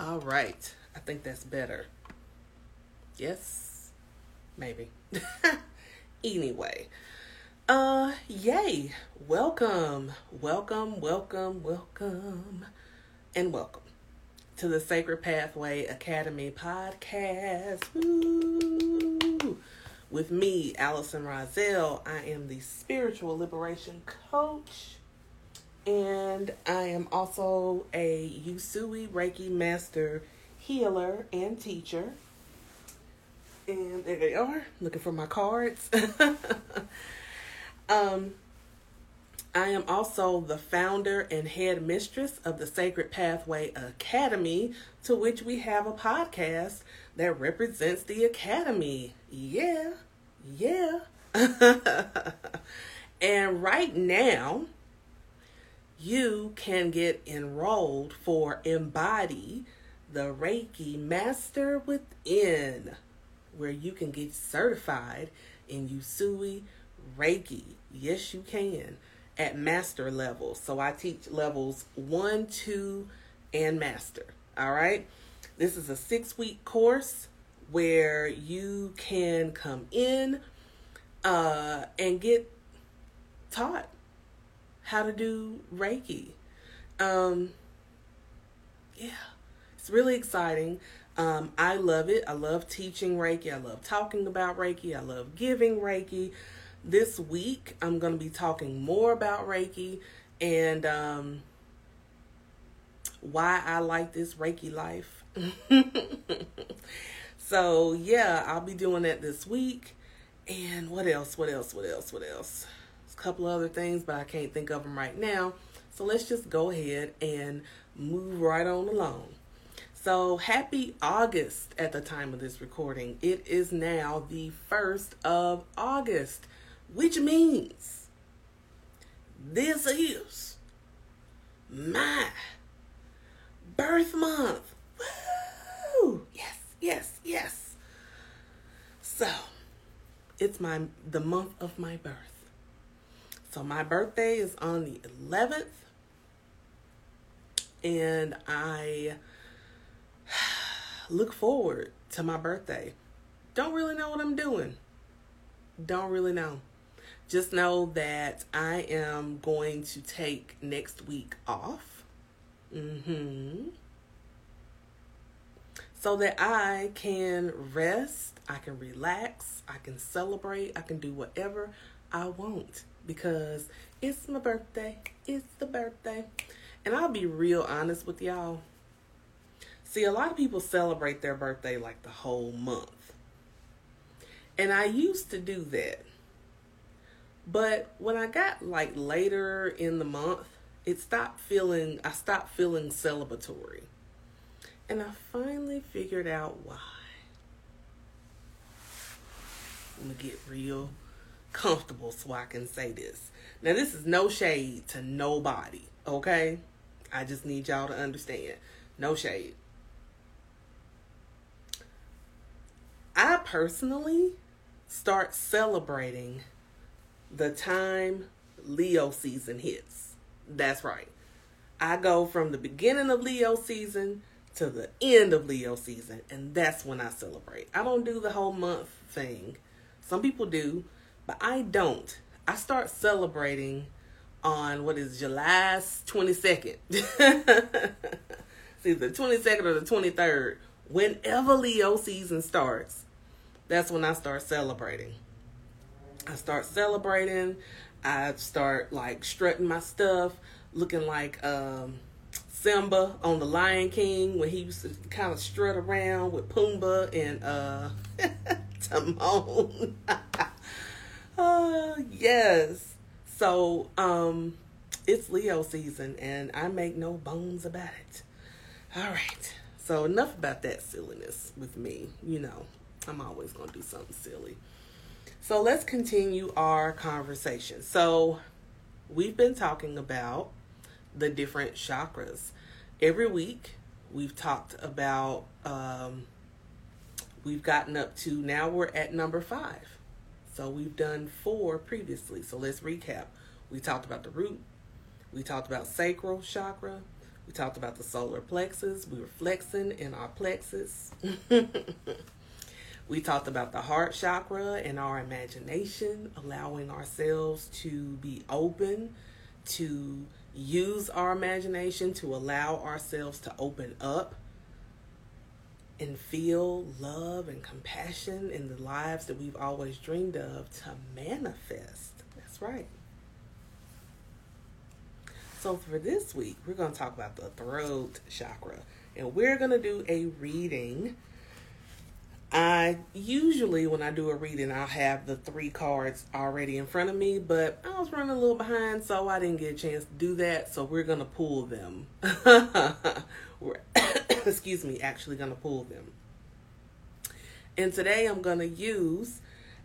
All right. I think that's better. Yes? Maybe. anyway. Uh yay. Welcome. Welcome, welcome, welcome. And welcome to the Sacred Pathway Academy podcast. Woo! With me, Allison Rozelle. I am the spiritual liberation coach and I am also a Usui Reiki Master healer and teacher. And there they are, looking for my cards. um, I am also the founder and head mistress of the Sacred Pathway Academy, to which we have a podcast that represents the Academy. Yeah, yeah. and right now, you can get enrolled for Embody, the Reiki Master Within, where you can get certified in Usui Reiki. Yes, you can at master level. So I teach levels one, two, and master. All right. This is a six week course where you can come in uh, and get taught how to do Reiki. Um, yeah, it's really exciting. Um, I love it. I love teaching Reiki. I love talking about Reiki. I love giving Reiki. This week, I'm going to be talking more about Reiki and um, why I like this Reiki life. so, yeah, I'll be doing that this week. And what else? What else? What else? What else? Couple other things, but I can't think of them right now. So let's just go ahead and move right on along. So happy August at the time of this recording. It is now the 1st of August, which means this is my birth month. Woo! Yes, yes, yes. So, it's my the month of my birth. So my birthday is on the 11th. And I look forward to my birthday. Don't really know what I'm doing. Don't really know. Just know that I am going to take next week off. Mhm. So that I can rest, I can relax, I can celebrate, I can do whatever I want because it's my birthday. It's the birthday. And I'll be real honest with y'all. See, a lot of people celebrate their birthday like the whole month. And I used to do that. But when I got like later in the month, it stopped feeling, I stopped feeling celebratory. And I finally figured out why. I'm gonna get real comfortable so I can say this. Now, this is no shade to nobody, okay? I just need y'all to understand. No shade. I personally start celebrating the time Leo season hits. That's right. I go from the beginning of Leo season to the end of Leo season, and that's when I celebrate. I don't do the whole month thing. Some people do, but I don't. I start celebrating on what is July 22nd. See, the 22nd or the 23rd. Whenever Leo season starts, that's when I start celebrating. I start celebrating. I start like strutting my stuff, looking like um, Simba on the Lion King when he used to kind of strut around with Pumbaa and uh, Timon. Uh, yes. So, um, it's Leo season and I make no bones about it. All right. So, enough about that silliness with me. You know, I'm always going to do something silly. So, let's continue our conversation. So, we've been talking about the different chakras. Every week, we've talked about, um, we've gotten up to now we're at number five. So we've done four previously. So let's recap. We talked about the root. We talked about sacral chakra. We talked about the solar plexus. We were flexing in our plexus. we talked about the heart chakra and our imagination, allowing ourselves to be open, to use our imagination, to allow ourselves to open up and feel love and compassion in the lives that we've always dreamed of to manifest. That's right. So, for this week, we're going to talk about the throat chakra. And we're going to do a reading. I usually, when I do a reading, I'll have the three cards already in front of me, but I was running a little behind, so I didn't get a chance to do that. So, we're going to pull them. we're, excuse me, actually going to pull them. And today I'm going to use,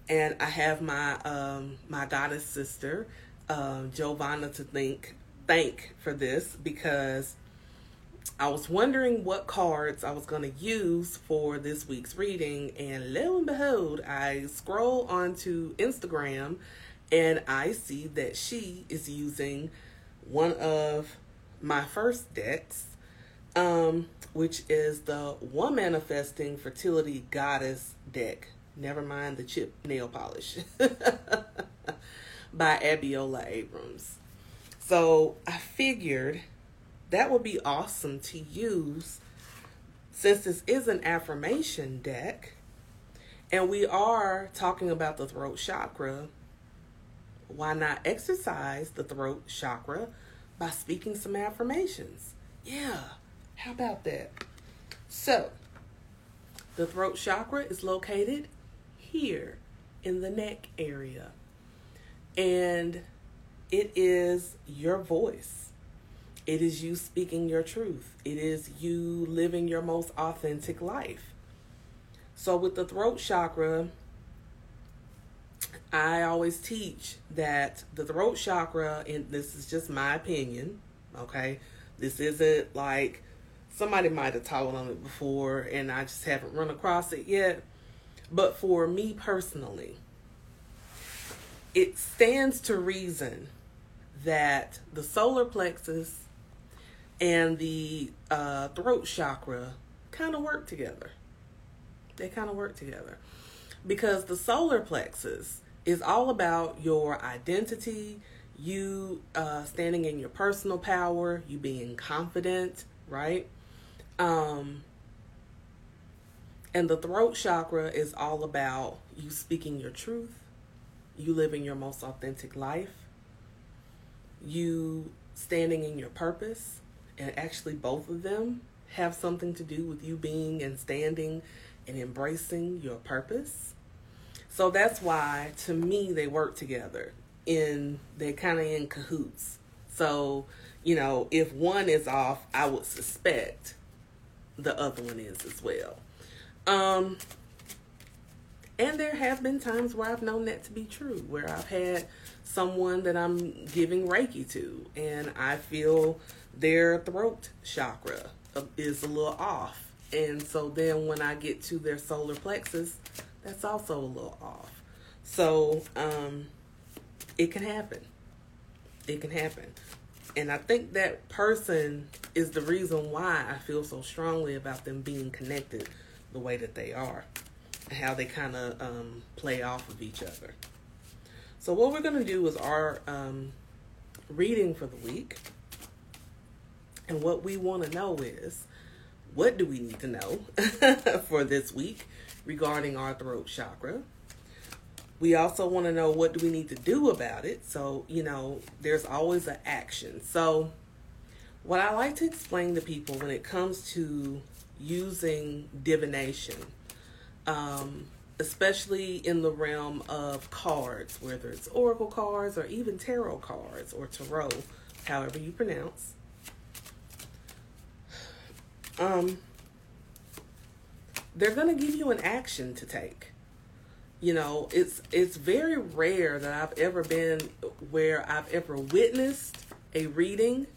and I have my um, my goddess sister, uh, Giovanna, to think thank for this because I was wondering what cards I was going to use for this week's reading, and lo and behold, I scroll onto Instagram and I see that she is using one of my first decks, um, which is the Womanifesting Fertility Goddess deck. Never mind the chip nail polish by Abiola Abrams. So I figured that would be awesome to use since this is an affirmation deck and we are talking about the throat chakra. Why not exercise the throat chakra by speaking some affirmations? Yeah, how about that? So, the throat chakra is located here in the neck area. And it is your voice. It is you speaking your truth. It is you living your most authentic life. So, with the throat chakra, I always teach that the throat chakra, and this is just my opinion, okay? This isn't like somebody might have taught on it before and I just haven't run across it yet. But for me personally, it stands to reason that the solar plexus and the uh, throat chakra kind of work together. They kind of work together because the solar plexus is all about your identity, you uh, standing in your personal power, you being confident, right? Um, and the throat chakra is all about you speaking your truth, you living your most authentic life, you standing in your purpose, and actually both of them have something to do with you being and standing and embracing your purpose. So that's why to me they work together in they're kind of in cahoots. So, you know, if one is off, I would suspect the other one is as well. Um and there have been times where I've known that to be true, where I've had someone that I'm giving Reiki to, and I feel their throat chakra is a little off. And so then when I get to their solar plexus, that's also a little off. So um, it can happen. It can happen. And I think that person is the reason why I feel so strongly about them being connected the way that they are And how they kind of um, play off of each other. So, what we're going to do is our um, reading for the week. And what we want to know is what do we need to know for this week regarding our throat chakra? We also want to know what do we need to do about it. So, you know, there's always an action. So, what I like to explain to people when it comes to using divination um, especially in the realm of cards, whether it's oracle cards or even tarot cards or tarot, however you pronounce. Um, they're going to give you an action to take. You know, it's it's very rare that I've ever been where I've ever witnessed a reading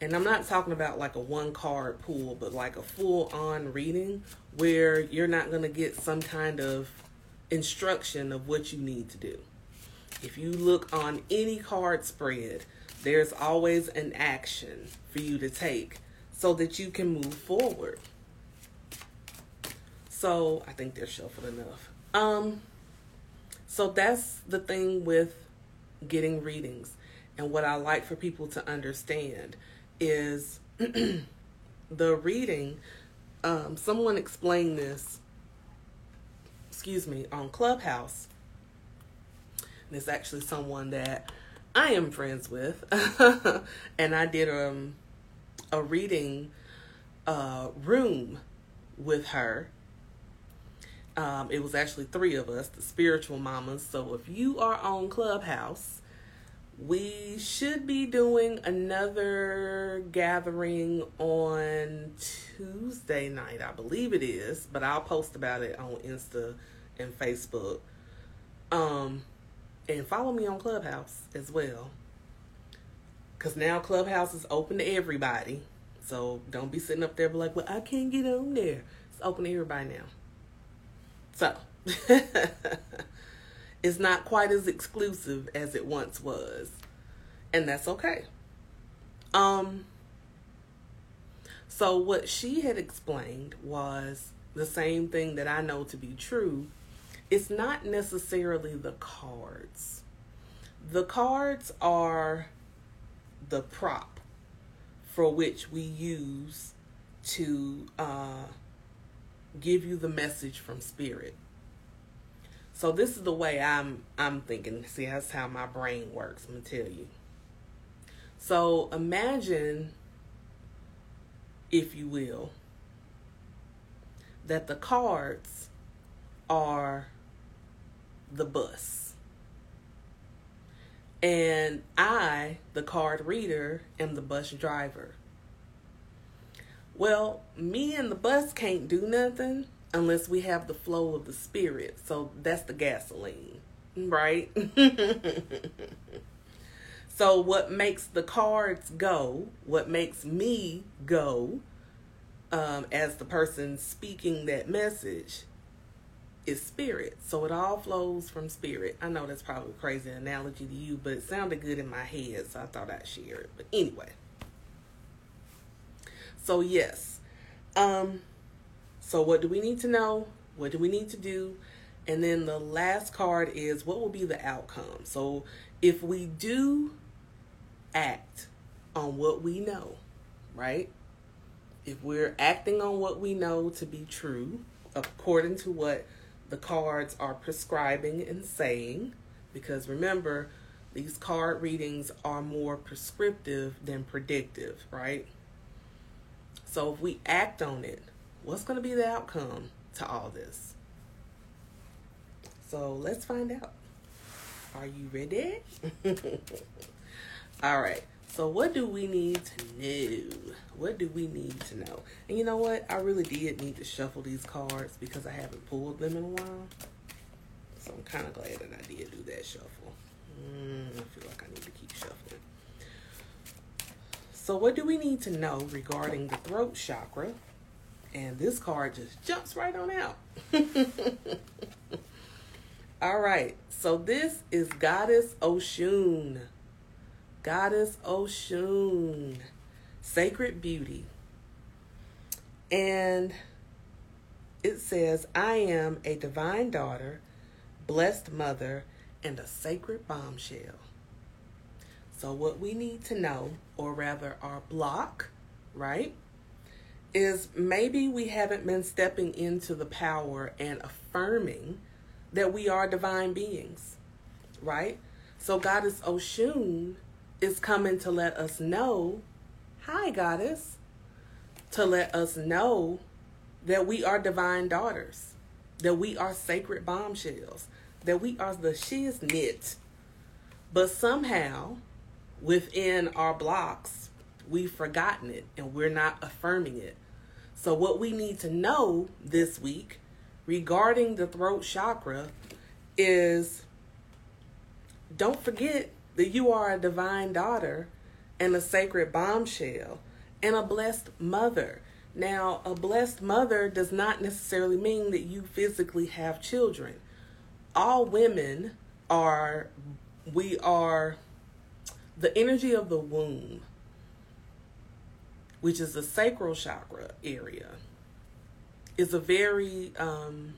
and I'm not talking about like a one card pool, but like a full on reading where you're not going to get some kind of instruction of what you need to do. If you look on any card spread, there's always an action for you to take so that you can move forward. So I think they're shuffled enough. Um, so that's the thing with getting readings. And what I like for people to understand is the reading. Um, someone explained this, excuse me, on Clubhouse. And it's actually someone that I am friends with. and I did um, a reading uh, room with her um, it was actually three of us, the spiritual mamas. So if you are on Clubhouse, we should be doing another gathering on Tuesday night, I believe it is, but I'll post about it on Insta and Facebook. Um, and follow me on Clubhouse as well. Cause now Clubhouse is open to everybody. So don't be sitting up there like, well, I can't get on there. It's open to everybody now. So, it's not quite as exclusive as it once was. And that's okay. Um so what she had explained was the same thing that I know to be true. It's not necessarily the cards. The cards are the prop for which we use to uh, give you the message from spirit. So this is the way I'm I'm thinking. See, that's how my brain works. I'm gonna tell you. So imagine, if you will, that the cards are the bus. And I, the card reader, am the bus driver. Well, me and the bus can't do nothing unless we have the flow of the spirit. So that's the gasoline, right? so what makes the cards go, what makes me go um, as the person speaking that message is spirit. So it all flows from spirit. I know that's probably a crazy analogy to you, but it sounded good in my head, so I thought I'd share it. But anyway. So yes. Um so what do we need to know? What do we need to do? And then the last card is what will be the outcome. So if we do act on what we know, right? If we're acting on what we know to be true, according to what the cards are prescribing and saying, because remember, these card readings are more prescriptive than predictive, right? So if we act on it, what's going to be the outcome to all this? So let's find out. Are you ready? all right. So what do we need to know? What do we need to know? And you know what? I really did need to shuffle these cards because I haven't pulled them in a while. So I'm kind of glad that I did do that shuffle. Mm, I feel like I need to keep shuffling. So, what do we need to know regarding the throat chakra? And this card just jumps right on out. All right, so this is Goddess Oshun. Goddess Oshun, Sacred Beauty. And it says, I am a divine daughter, blessed mother, and a sacred bombshell. So, what we need to know, or rather, our block, right, is maybe we haven't been stepping into the power and affirming that we are divine beings, right? So, Goddess Oshun is coming to let us know, hi, Goddess, to let us know that we are divine daughters, that we are sacred bombshells, that we are the shiznit. But somehow, within our blocks, we've forgotten it and we're not affirming it. So, what we need to know this week regarding the throat chakra is don't forget that you are a divine daughter and a sacred bombshell and a blessed mother. Now, a blessed mother does not necessarily mean that you physically have children. All women are, we are the energy of the womb, which is the sacral chakra area, is a very um,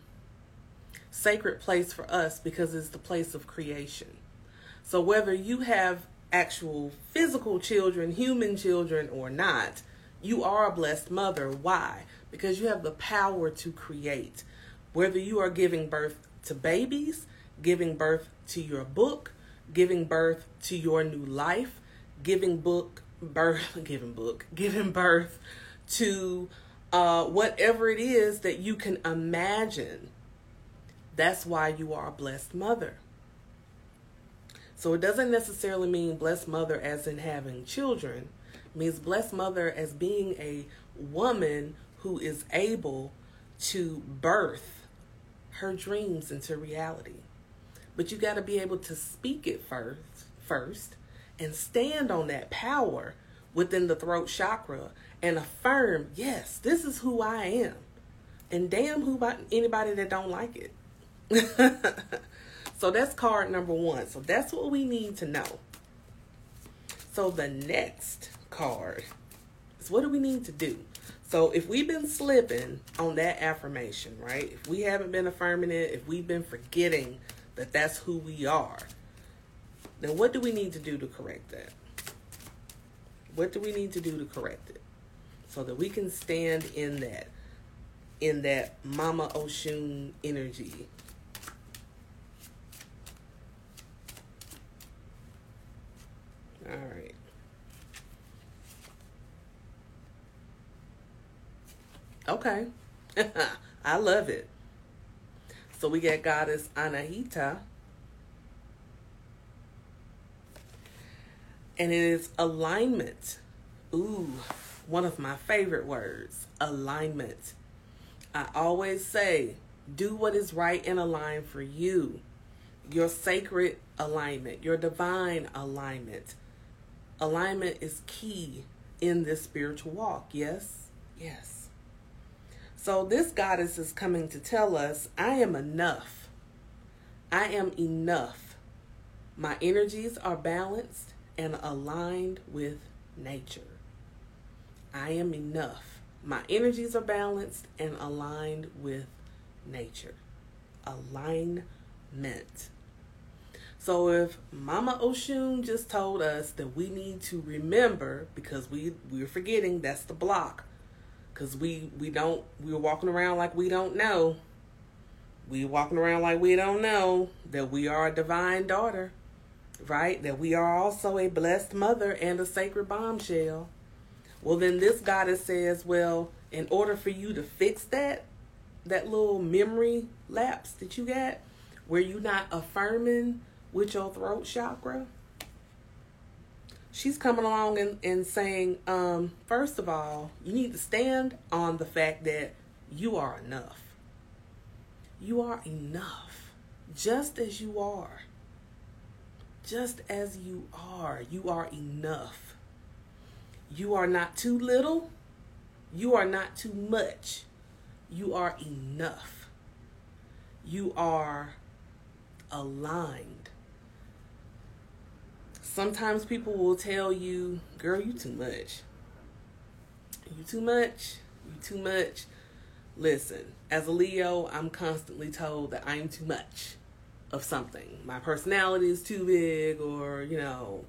sacred place for us because it's the place of creation. So whether you have actual physical children, human children, or not, you are a blessed mother. Why? Because you have the power to create. Whether you are giving birth to babies, giving birth to your book, giving birth to your new life, giving book birth, giving book, giving birth to uh, whatever it is that you can imagine. That's why you are a blessed mother. So it doesn't necessarily mean blessed mother as in having children. It means blessed mother as being a woman who is able to birth her dreams into reality. But you got to be able to speak it first, first and stand on that power within the throat chakra and affirm, yes, this is who I am. And damn who anybody that don't like it. so that's card number one. So that's what we need to know. So the next card is what do we need to do? So if we've been slipping on that affirmation, right? If we haven't been affirming it, if we've been forgetting that that's who we are, then what do we need to do to correct that? What do we need to do to correct it? So that we can stand in that, in that Mama Oshun energy All right. Okay. I love it. So we got goddess Anahita. And it is alignment. Ooh, one of my favorite words alignment. I always say, do what is right and aligned for you. Your sacred alignment, your divine alignment alignment is key in this spiritual walk. Yes? Yes. So this goddess is coming to tell us I am enough. I am enough. My energies are balanced and aligned with nature. I am enough. My energies are balanced and aligned with nature. Alignment. So if Mama Oshun just told us that we need to remember because we we're forgetting that's the block cuz we we don't we're walking around like we don't know. We walking around like we don't know that we are a divine daughter, right? That we are also a blessed mother and a sacred bombshell. Well, then this goddess says, well, in order for you to fix that, that little memory lapse that you got, where you're not affirming with your throat chakra, she's coming along and, and saying, um, first of all, you need to stand on the fact that you are enough. You are enough, just as you are. Just as you are, you are enough. You are not too little. You are not too much. You are enough. You are aligned sometimes people will tell you, girl, you too much. You too much. You too much. Listen, as a Leo, I'm constantly told that I'm too much of something. My personality is too big, or, you know,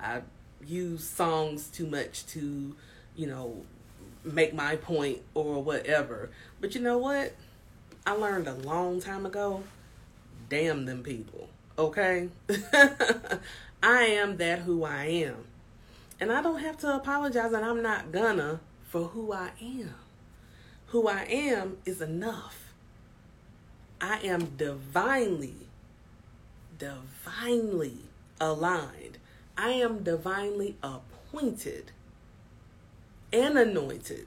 I use songs too much to, you know, make my point or whatever. But you know what? I learned a long time ago damn them people, okay? I am that who I am. And I don't have to apologize, and I'm not gonna for who I am. Who I am is enough. I am divinely, divinely aligned. I am divinely appointed and anointed.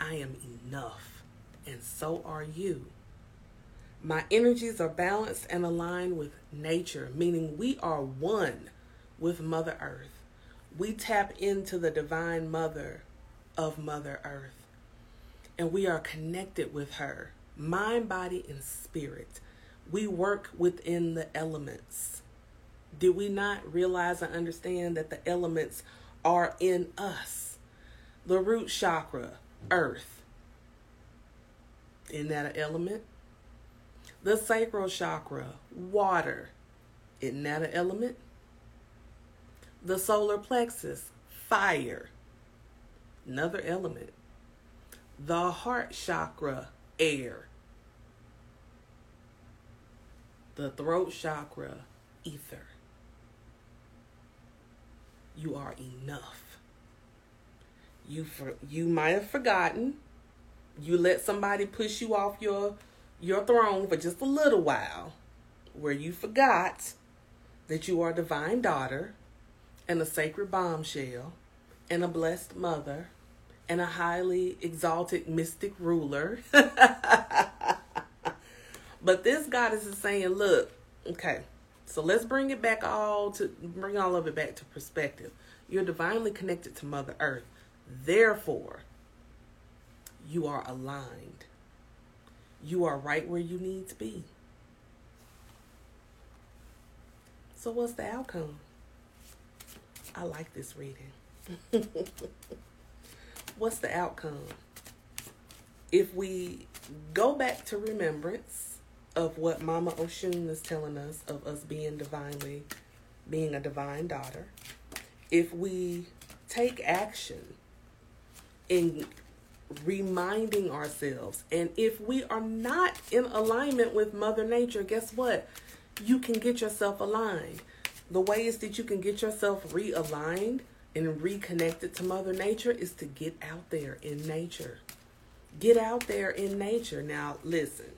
I am enough, and so are you. My energies are balanced and aligned with nature, meaning we are one with Mother Earth. We tap into the divine mother of Mother Earth, and we are connected with her, mind, body, and spirit. We work within the elements. Did we not realize and understand that the elements are in us? The root chakra, earth. Isn't that an element? The sacral chakra, water. Isn't that an element? The solar plexus, fire. Another element. The heart chakra, air. The throat chakra, ether. You are enough. You for, you might have forgotten. You let somebody push you off your your throne for just a little while where you forgot that you are a divine daughter and a sacred bombshell and a blessed mother and a highly exalted mystic ruler. but this goddess is saying, look, okay, so let's bring it back all to bring all of it back to perspective. You're divinely connected to Mother Earth. Therefore, you are aligned. You are right where you need to be. So, what's the outcome? I like this reading. what's the outcome? If we go back to remembrance of what Mama Oshun is telling us of us being divinely, being a divine daughter, if we take action in reminding ourselves, and if we are not in alignment with Mother Nature, guess what? You can get yourself aligned. The ways that you can get yourself realigned and reconnected to Mother Nature is to get out there in nature. Get out there in nature. Now, listen.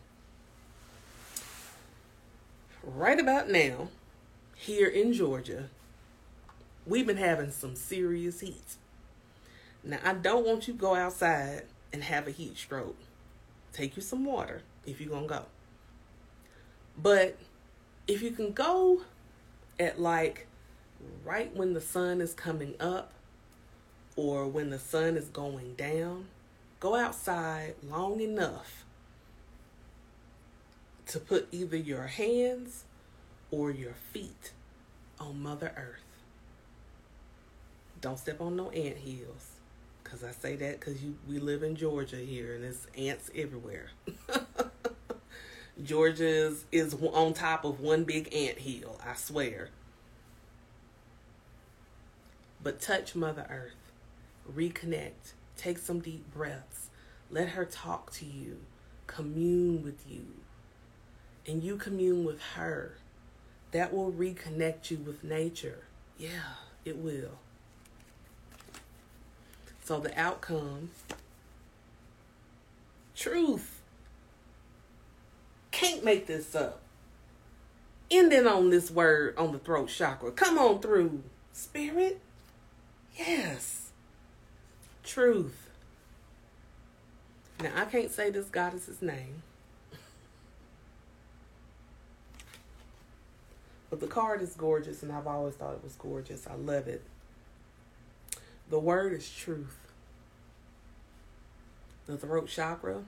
Right about now, here in Georgia, we've been having some serious heat. Now, I don't want you to go outside and have a heat stroke. Take you some water if you're going to go. But if you can go at like right when the sun is coming up or when the sun is going down, go outside long enough to put either your hands or your feet on Mother Earth. Don't step on no ant hills. Cause I say that because you we live in Georgia here and there's ants everywhere. Georgia is, is on top of one big ant hill, I swear. But touch Mother Earth, reconnect, take some deep breaths, let her talk to you, commune with you, and you commune with her. That will reconnect you with nature. Yeah, it will. So the outcome truth. Can't make this up. Ending on this word on the throat chakra. Come on through, spirit. Yes. Truth. Now, I can't say this goddess's name. But the card is gorgeous, and I've always thought it was gorgeous. I love it. The word is truth. The throat chakra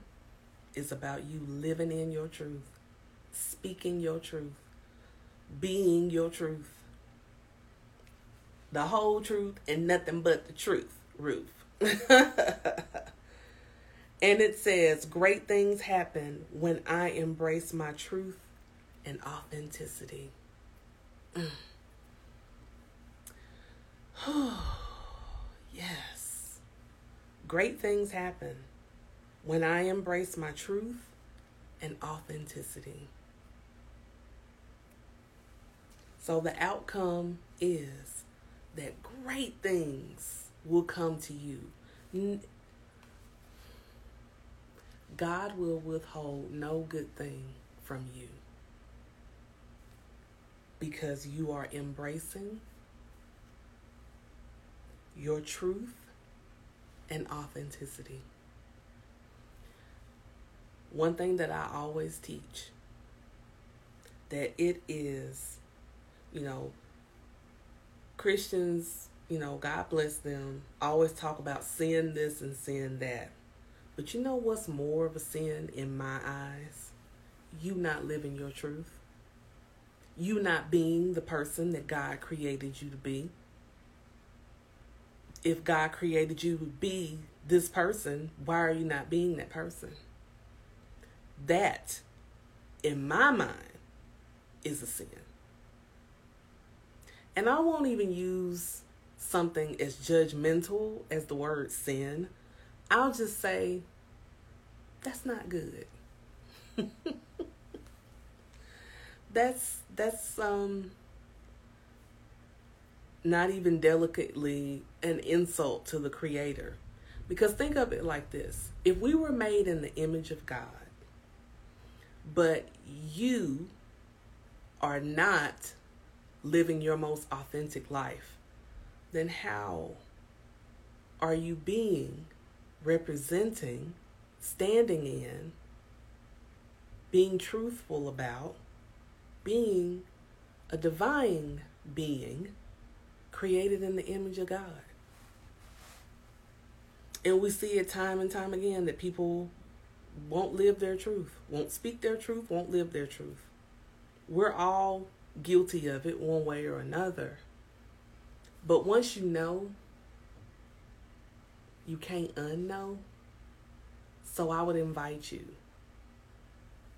is about you living in your truth, speaking your truth, being your truth. The whole truth and nothing but the truth, Ruth. and it says, Great things happen when I embrace my truth and authenticity. Mm. yes. Great things happen when I embrace my truth and authenticity. So the outcome is that great things will come to you. God will withhold no good thing from you because you are embracing your truth and authenticity. One thing that I always teach that it is, you know, Christians, you know, God bless them, always talk about sin this and sin that. But you know what's more of a sin in my eyes? You not living your truth you not being the person that God created you to be. If God created you to be this person, why are you not being that person? That, in my mind, is a sin. And I won't even use something as judgmental as the word sin. I'll just say, that's not good. that's that's um not even delicately an insult to the creator. Because think of it like this if we were made in the image of God, but you are not living your most authentic life, then how are you being, representing, standing in, being truthful about, being a divine being created in the image of God? And we see it time and time again that people won't live their truth, won't speak their truth, won't live their truth. We're all guilty of it one way or another. But once you know, you can't unknow. So I would invite you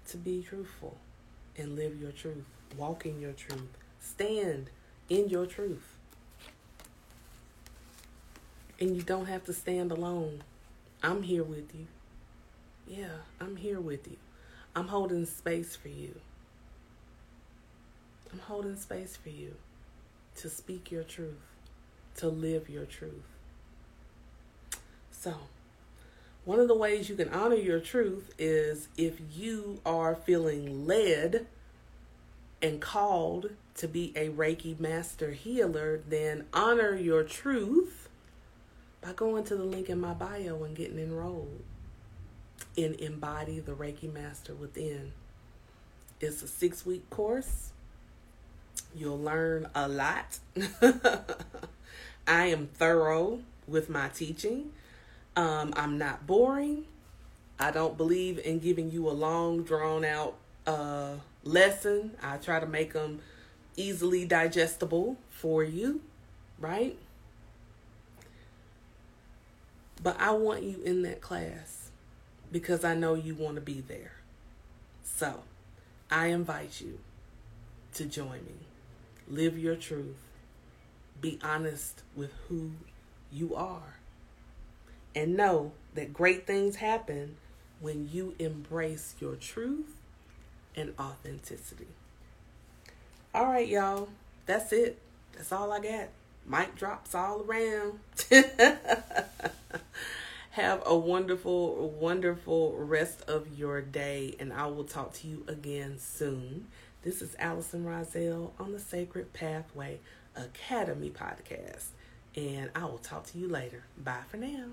to be truthful and live your truth, walk in your truth, stand in your truth. And you don't have to stand alone. I'm here with you. Yeah, I'm here with you. I'm holding space for you. I'm holding space for you to speak your truth, to live your truth. So, one of the ways you can honor your truth is if you are feeling led and called to be a Reiki master healer, then honor your truth by going to the link in my bio and getting enrolled in Embody the Reiki Master Within. It's a six week course. You'll learn a lot. I am thorough with my teaching. Um, I'm not boring. I don't believe in giving you a long, drawn out uh, lesson. I try to make them easily digestible for you, right? But I want you in that class because I know you want to be there. So I invite you to join me. Live your truth. Be honest with who you are. And know that great things happen when you embrace your truth and authenticity. All right, y'all. That's it. That's all I got. Mic drops all around. Have a wonderful, wonderful rest of your day, and I will talk to you again soon. This is Allison Rozelle on the Sacred Pathway Academy podcast, and I will talk to you later. Bye for now.